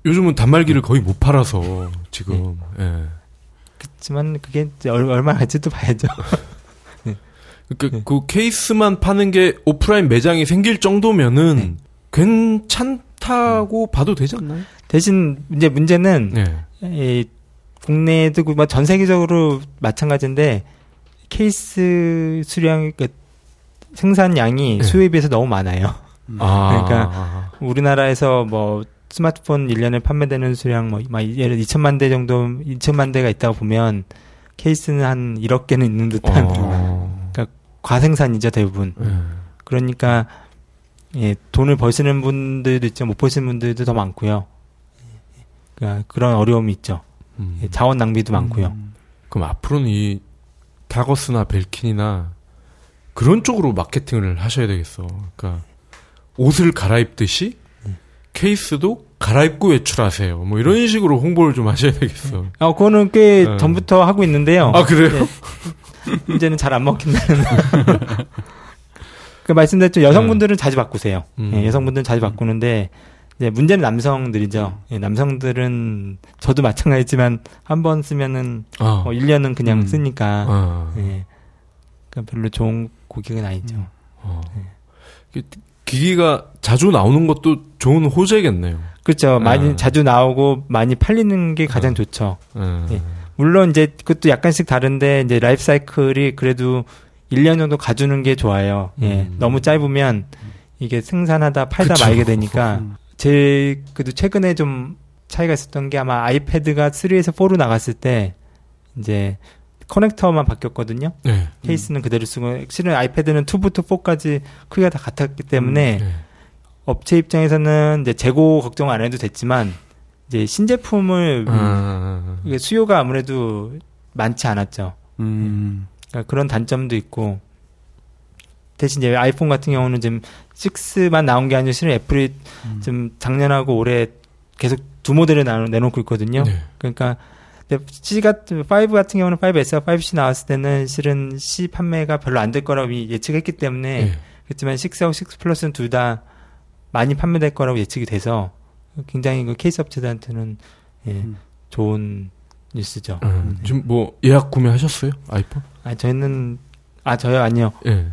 요즘은 단말기를 거의 못 팔아서 지금 예. 그렇지만 그게 이제 얼- 얼마나 갈지도 봐야죠. 그러니까 네. 그 케이스만 파는 게 오프라인 매장이 생길 정도면은 네. 괜찮다고 봐도 되지 않나요? 대신 이제 문제는 네. 이 국내에도 그 뭐전 세계적으로 마찬가지인데 케이스 수량 그 생산량이 네. 수요에 비해서 너무 많아요. 아, 그러니까 우리나라에서 뭐 스마트폰 1년에 판매되는 수량 뭐막 예를 2천만 대 정도 2천만 대가 있다고 보면 케이스는 한 1억 개는 있는 듯한 어. 과생산이죠 대부분. 예. 그러니까 예, 돈을 버시는 분들도 있죠. 못 버시는 분들도 더 많고요. 그러니까 그런 어려움이 있죠. 음. 예, 자원 낭비도 많고요. 그럼 앞으로는 이 타거스나 벨킨이나 그런 쪽으로 마케팅을 하셔야 되겠어. 그러니까 옷을 갈아입듯이 케이스도 갈아입고 외출하세요. 뭐 이런 식으로 홍보를 좀 하셔야 되겠어. 어, 그거는 꽤 네. 전부터 하고 있는데요. 아 그래요? 이제는 잘 안 먹힌다는. 그 말씀드렸죠. 여성분들은 자주 바꾸세요. 음. 예, 여성분들은 자주 바꾸는데 이제 문제는 남성들이죠. 예, 남성들은 저도 마찬가지지만 한 번 쓰면은 아, 뭐 1년은 그냥 음. 쓰니까 아, 예. 그러니까 별로 좋은 고객은 아니죠. 어. 그 기기가 자주 나오는 것도 좋은 호재겠네요. 그렇죠. 많이 아. 자주 나오고 많이 팔리는 게 가장 좋죠. 음. 예. 물론 이제 그것도 약간씩 다른데 이제 라이프 사이클이 그래도 1년 정도 가주는 게 좋아요. 예. 음. 너무 짧으면 이게 생산하다 팔다 그쵸. 말게 되니까 음. 제 그래도 최근에 좀 차이가 있었던 게 아마 아이패드가 3에서 4로 나갔을 때 이제 커넥터만 바뀌었거든요. 네. 케이스는 그대로 쓰고 실은 아이패드는 2부터 4까지 크기가 다 같았기 때문에 네. 업체 입장에서는 이제 재고 걱정 안 해도 됐지만 이제 신제품을 아, 이게 수요가 아무래도 많지 않았죠. 음. 그러니까 그런 단점도 있고 대신 이제 아이폰 같은 경우는 지금 6만 나온 게 아니라 실은 애플이 음. 지금 작년하고 올해 계속 두 모델을 나- 내놓고 있거든요. 네. 그러니까 근데 C 같은 5 같은 경우는 5S와 5C 나왔을 때는 실은 C 판매가 별로 안 될 거라고 이- 예측했기 때문에 네. 그렇지만 6하고 6 플러스는 둘 다 많이 판매될 거라고 예측이 돼서 굉장히 그 케이스 업체들한테는 예, 음. 좋은 뉴스죠. 음, 지금 뭐 예약 구매하셨어요? 아이폰? 아 저희는 아 저요 아니요. 예.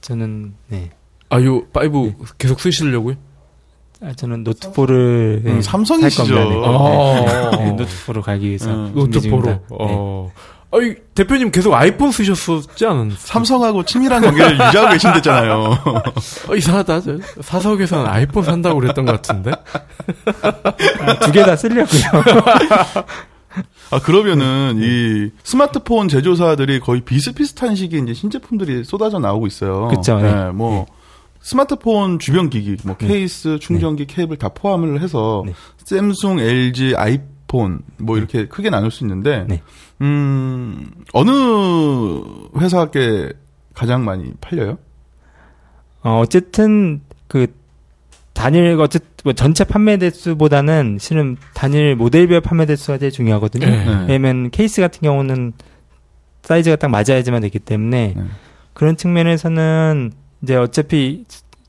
저는 네. 아이폰 5 계속 쓰시려고요? 아, 저는 노트 4를 네, 음, 삼성이시죠. 네. 아. 네, 노트 4로 가기 위해서 음. 준비 노트 중입니다. 4로. 어. 아이 대표님 계속 아이폰 쓰셨었지 않은? 삼성하고 친밀한 관계를 유지하고 계신댔잖아요. 어, 이상하다. 저 사석에서는 아이폰 산다고 그랬던 것 같은데. 네. 두개 다 쓰려고요. 아, 그러면은, 이 스마트폰 제조사들이 거의 비슷비슷한 시기에 이제 신제품들이 쏟아져 나오고 있어요. 그쵸, 네, 네. 뭐, 스마트폰 주변 기기, 뭐, 케이스, 충전기, 케이블 다 포함을 해서, 네. 샘숭, LG, 아이폰, 뭐, 이렇게 크게 나눌 수 있는데, 네. 음, 어느 회사께 가장 많이 팔려요? 어, 어쨌든 그 단일 어쨌 뭐 전체 판매 대수보다는 실은 단일 모델별 판매 대수가 제일 중요하거든요. 네. 왜냐면 케이스 같은 경우는 사이즈가 딱 맞아야지만 되기 때문에 네. 그런 측면에서는 이제 어차피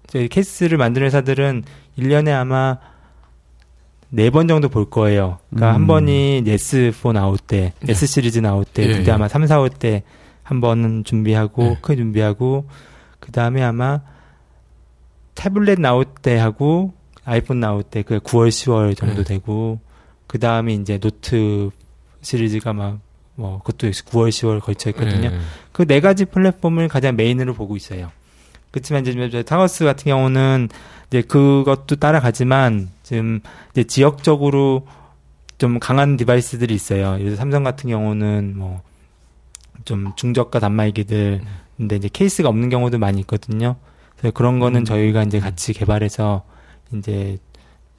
저희 케이스를 만드는 회사들은 1년에 아마 네 번 정도 볼 거예요. 그러니까 음. 한 번이 S4 나올 때, 네. S 시리즈 나올 때, 예, 그때 예. 아마 3, 4, 5때한 번은 준비하고, 네. 크게 준비하고, 그 다음에 아마 태블릿 나올 때 하고, 아이폰 나올 때, 그 9월, 10월 정도 네. 되고, 그 다음에 이제 노트 시리즈가 막, 뭐, 그것도 역시 9월, 10월 걸쳐 있거든요. 예. 그 네 가지 플랫폼을 가장 메인으로 보고 있어요. 그렇지만 이제 Targus 같은 경우는 이제 그것도 따라가지만 지금 이제 지역적으로 좀 강한 device들이 있어요. 예를 들어 삼성 같은 경우는 뭐 좀 중저가 단말기들 근데 이제 케이스가 없는 경우도 많이 있거든요. 그래서 그런 거는 음. 저희가 이제 같이 개발해서 이제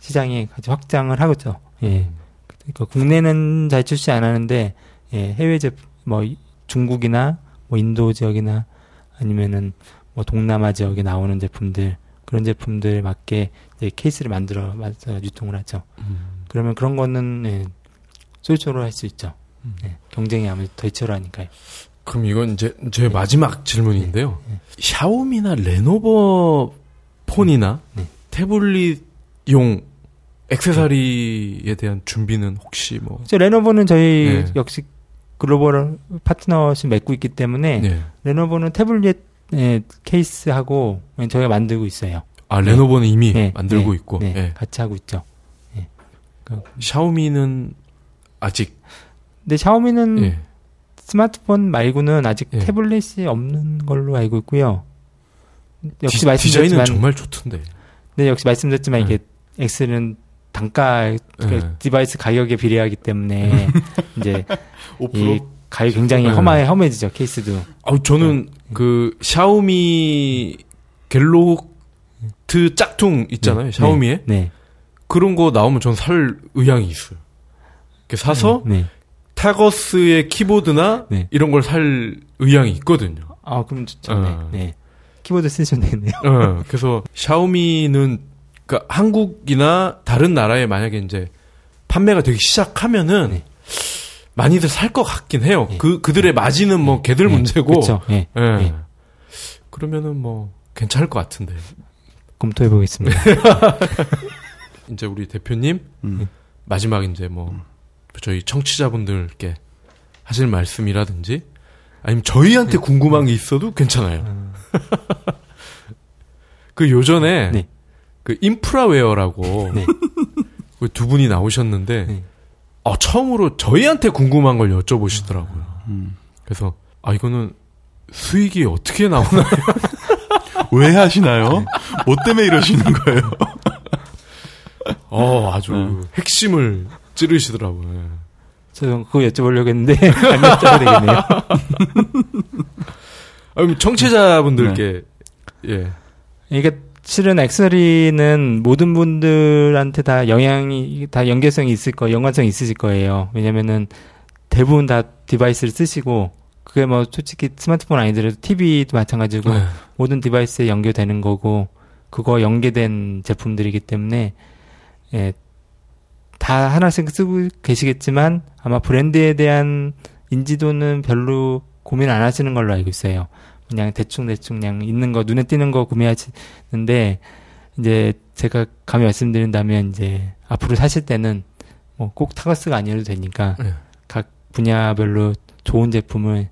시장에 같이 확장을 하고죠. 예. 그러니까 국내는 잘 출시 안 하는데 예, 해외 제품 뭐 이- 중국이나 뭐 인도 지역이나 아니면은 뭐 동남아 지역에 나오는 제품들 그런 제품들 맞게 이제 케이스를 만들어 만들어 유통을 하죠. 음. 그러면 그런 거는 예, 솔직으로 할 수 있죠. 음. 예, 경쟁이 아무래도 더 치열하니까요. 그럼 이건 이제 제 마지막 질문인데요. 네. 샤오미나 레노버 폰이나 네. 태블릿용 액세서리에 대한 준비는 혹시 뭐저 레노버는 저희 네. 역시 글로벌 파트너십 맺고 있기 때문에 네. 레노버는 태블릿 예, 케이스하고 저희가 만들고 있어요. 아 레노버는 이미 네, 만들고 네, 있고 네, 예. 같이 하고 있죠. 샤오미는 아직 근데 샤오미는 예. 스마트폰 말고는 아직 예. 태블릿이 없는 걸로 알고 있고요. 역시 디, 말씀드렸지만, 정말 좋던데. 네, 역시 말씀드렸지만 네. 이게 X는 단가 그 네. 디바이스 가격에 비례하기 때문에 이제 5%? 이 가격 굉장히 네. 험해 험해지죠 케이스도. 아 저는 그 샤오미 갤로트 짝퉁 있잖아요. 네. 샤오미에 네. 그런 거 나오면 전 살 의향이 있어요. 사서 네. 타거스의 키보드나 네. 이런 걸 살 의향이 있거든요. 아 그럼 좋죠. 어. 네. 네. 키보드 쓰시면 되겠네요. 어, 그래서 샤오미는 그러니까 한국이나 다른 나라에 만약에 이제 판매가 되기 시작하면은 네. 많이들 살 것 같긴 해요. 네. 그 그들의 마진은 뭐 걔들 네, 문제고. 그렇죠. 예. 그러면은 뭐 괜찮을 것 같은데. 검토해 보겠습니다. 이제 우리 대표님 음. 마지막 이제 뭐 저희 청취자분들께 하실 말씀이라든지 아니면 저희한테 궁금한 게 있어도 괜찮아요. 그 요전에 네. 그 인프라웨어라고 네. 그두 분이 나오셨는데 네. 어, 처음으로 저희한테 궁금한 걸 여쭤보시더라고요. 음. 그래서 아 이거는 수익이 어떻게 나오나 왜 하시나요? 뭐 때문에 이러시는 거예요? 어 아주 네. 핵심을 찌르시더라고요. 예. 저도 그거 여쭤보려고 했는데 안 여쭤봐도 되겠네요. 아, 그럼 청취자분들께 예. 그러니까 실은 액세서리는 모든 분들한테 다 영향이 다 연계성이 있을 거, 연관성이 있으실 거예요. 왜냐면은 대부분 다 device를 쓰시고 그게 뭐 솔직히 스마트폰 아니더라도 TV도 마찬가지고 네. 모든 device에 연결되는 거고 그거 연계된 제품들이기 때문에 예, 다 하나씩 쓰고 계시겠지만 아마 브랜드에 대한 인지도는 별로 고민 안 하시는 걸로 알고 있어요. 그냥 대충 대충 그냥 있는 거 눈에 띄는 거 구매하시는데 이제 제가 감히 말씀드린다면 이제 앞으로 사실 때는 뭐 꼭 타거스가 아니어도 되니까 네. 각 분야별로 좋은 제품을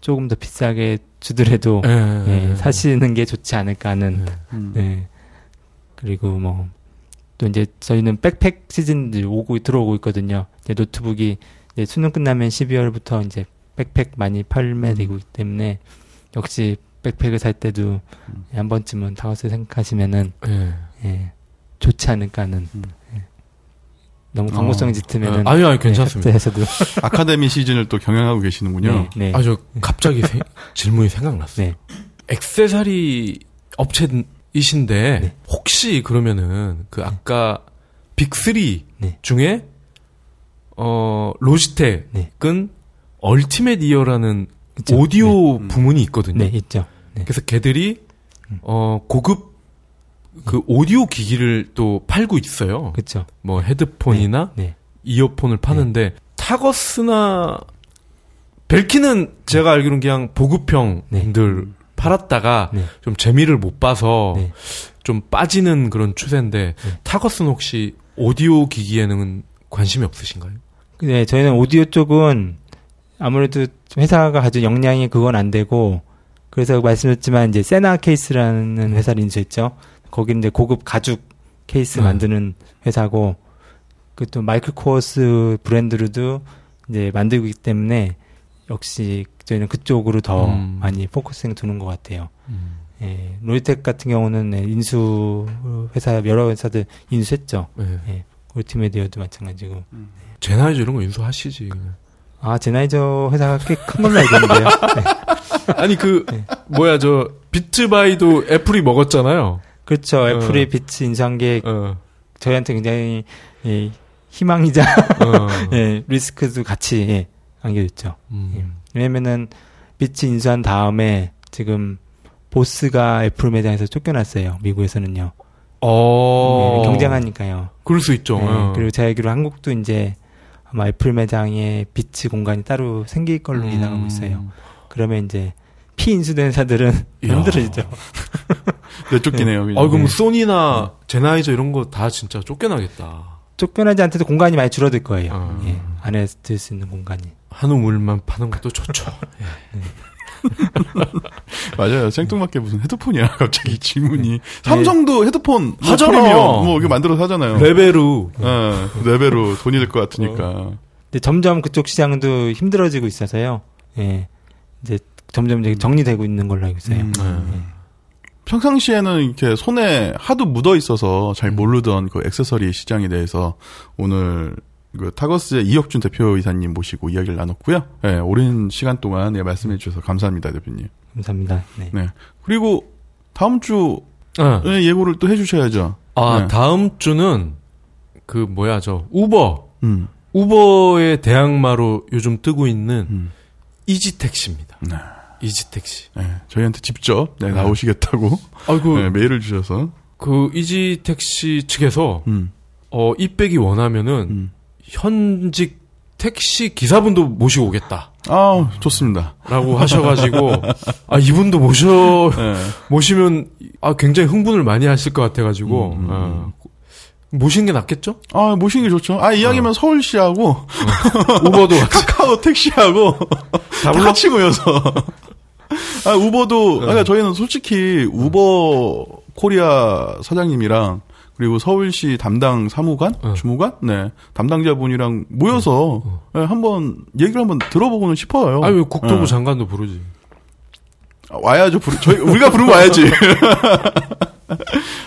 조금 더 비싸게 주더라도 예. 예, 사시는 게 좋지 않을까 하는 네. 음. 네. 그리고 뭐, 또 이제 저희는 백팩 시즌 오고, 들어오고 있거든요. 이제 노트북이 이제 수능 끝나면 12월부터 이제 백팩 많이 판매되고 있기 때문에 역시 백팩을 살 때도 한 번쯤은 Targus 생각하시면은, 예. 예, 좋지 않을까 하는. 음. 예. 너무 광고성 어. 짙으면은. 아니 아니 괜찮습니다. 에서도 아카데미 시즌을 또 경영하고 계시는군요. 네, 네. 아저 갑자기 세- 질문이 생각났어요. 네. 액세서리 업체 이신데 네. 혹시 그러면은 그 아까 빅3 네. 중에 어 로지텍은 네. 얼티메트 이어라는 그쵸? 오디오 네. 부문이 있거든요. 네, 있죠. 네. 그래서 걔들이 음. 어 고급 그 오디오 기기를 또 팔고 있어요. 그쵸. 뭐 헤드폰이나 네. 이어폰을 파는데 타거스나 벨키는 제가 알기로는 그냥 보급형들 팔았다가 네. 좀 재미를 못 봐서 네. 좀 빠지는 그런 추세인데 네. 타거스는 혹시 오디오 기기에는 관심이 없으신가요? 네, 저희는 오디오 쪽은 아무래도 회사가 가진 역량이 그건 안 되고 그래서 말씀드렸지만 이제 세나 케이스라는 회사를 인수했죠. 거기는 이제 고급 가죽 케이스 네. 만드는 회사고 그 또 Michael Kors 브랜드로도 이제 만들고 있기 때문에 역시 저희는 그쪽으로 더 음. 많이 focusing 두는 것 같아요. 예, Logitech 같은 경우는 네, 인수 회사 여러 회사들 인수했죠. 네. 예, 울티메디어도 마찬가지고. Sennheiser 이런 거 인수하시지. 아, Sennheiser 회사가 꽤 큰 걸로 알고 있는데요. 네. 아니 그 네. 뭐야 저 Beats by도 애플이 먹었잖아요. 그렇죠. 어. 애플의 비츠 인수한 게 어, 저희한테 굉장히 예, 희망이자 어. 예, 리스크도 같이 예, 안겨졌죠. 음. 왜냐면은 비츠 인수한 다음에 지금 보스가 애플 매장에서 쫓겨났어요. 미국에서는요. 어. 예, 경쟁하니까요. 그럴 수 있죠. 예, 어. 그리고 제가 알기로 한국도 이제 아마 애플 매장에 비츠 공간이 따로 생길 걸로 음. 예상하고 있어요. 그러면 이제 피인수된 회사들은 이야. 힘들어지죠. 내쫓기네요. 그냥. 아, 그럼 소니나 제나이저 이런 거 다 진짜 쫓겨나겠다. 쫓겨나지 않더라도 공간이 많이 줄어들 거예요. 아. 예, 안에 들 수 있는 공간이. 한우물만 파는 것도 좋죠. 맞아요. 생뚱맞게 무슨 헤드폰이야. 갑자기 질문이. 삼성도 헤드폰 뭐 하잖아. 프리미엄 뭐 이거 만들어서 하잖아요. 레벨로. 예, 레벨로 돈이 들것 같으니까. 근데 점점 그쪽 시장도 힘들어지고 있어서요. 예. 이제 점점 이제 정리되고 있는 걸로 알고 있어요. 음. 네. 평상시에는 이렇게 손에 하도 묻어 있어서 잘 모르던 그 액세서리 시장에 대해서 오늘 그 타거스의 이혁준 대표 이사님 모시고 이야기를 나눴고요. 예, 오랜 시간 동안 예, 말씀해 주셔서 감사합니다, 대표님. 감사합니다. 네. 네. 그리고 다음 주에 어. 예고를 또 해주셔야죠. 아, 네. 다음 주는 그 뭐야 저 우버. 음, 우버의 대항마로 요즘 뜨고 있는 음. 이지택시입니다. 네. 이지택시. 네, 저희한테 직접 네, 나오시겠다고 아이고 네, 메일을 주셔서 그 이지 택시 측에서 음. 어, 이 빼기 원하면은 음. 현직 택시 기사분도 모시고 오겠다. 아, 좋습니다. 라고 하셔가지고, 아, 이분도 모셔, 네. 모시면, 아, 굉장히 흥분을 많이 하실 것 같아가지고, 음, 음, 어, 모시는 게 낫겠죠? 아, 모시는 게 좋죠. 아, 이왕이면 서울시하고 우버도 같이. 카카오 택시하고 다 불러? 같이 모여서. 아, 우버도, 그러니까 저희는 솔직히 우버 코리아 사장님이랑 그리고 서울시 담당 사무관, 어. 주무관, 네 담당자분이랑 모여서 네, 한번 얘기를 한번 들어보고는 싶어요. 아니, 왜 국토부 네. 장관도 부르지. 아, 와야죠. 부르, 저희 우리가 부르면 와야지.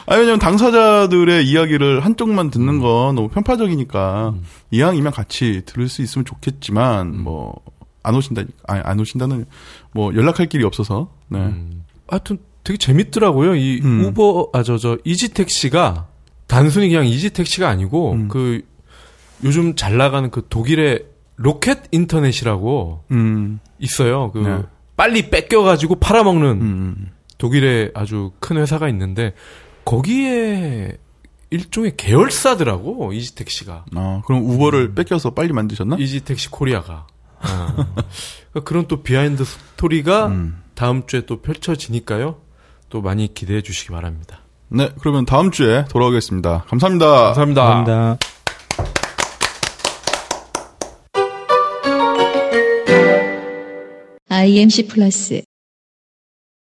아 왜냐면 당사자들의 이야기를 한쪽만 듣는 건 너무 편파적이니까 이왕이면 같이 들을 수 있으면 좋겠지만 뭐 안 오신다니까 아니 안 오신다는 뭐 연락할 길이 없어서 네. 음. 하여튼 되게 재밌더라고요. 이 음. 우버, 아, 저, 저, 이지택시가 단순히 그냥 이지택시가 아니고, 음. 그, 요즘 잘 나가는 그 독일의 로켓 인터넷이라고 음, 있어요. 그, 네. 빨리 베껴가지고 팔아먹는 음, 독일의 아주 큰 회사가 있는데 거기에 일종의 계열사더라고 이지택시가 아 그럼 우버를 베껴서 빨리 만드셨나? 이지택시 코리아가 아. 그런 또 비하인드 스토리가 음. 다음 주에 또 펼쳐지니까요 또 많이 기대해 주시기 바랍니다 네 그러면 다음 주에 돌아오겠습니다. 감사합니다. 감사합니다. 감사합니다. IMC 플러스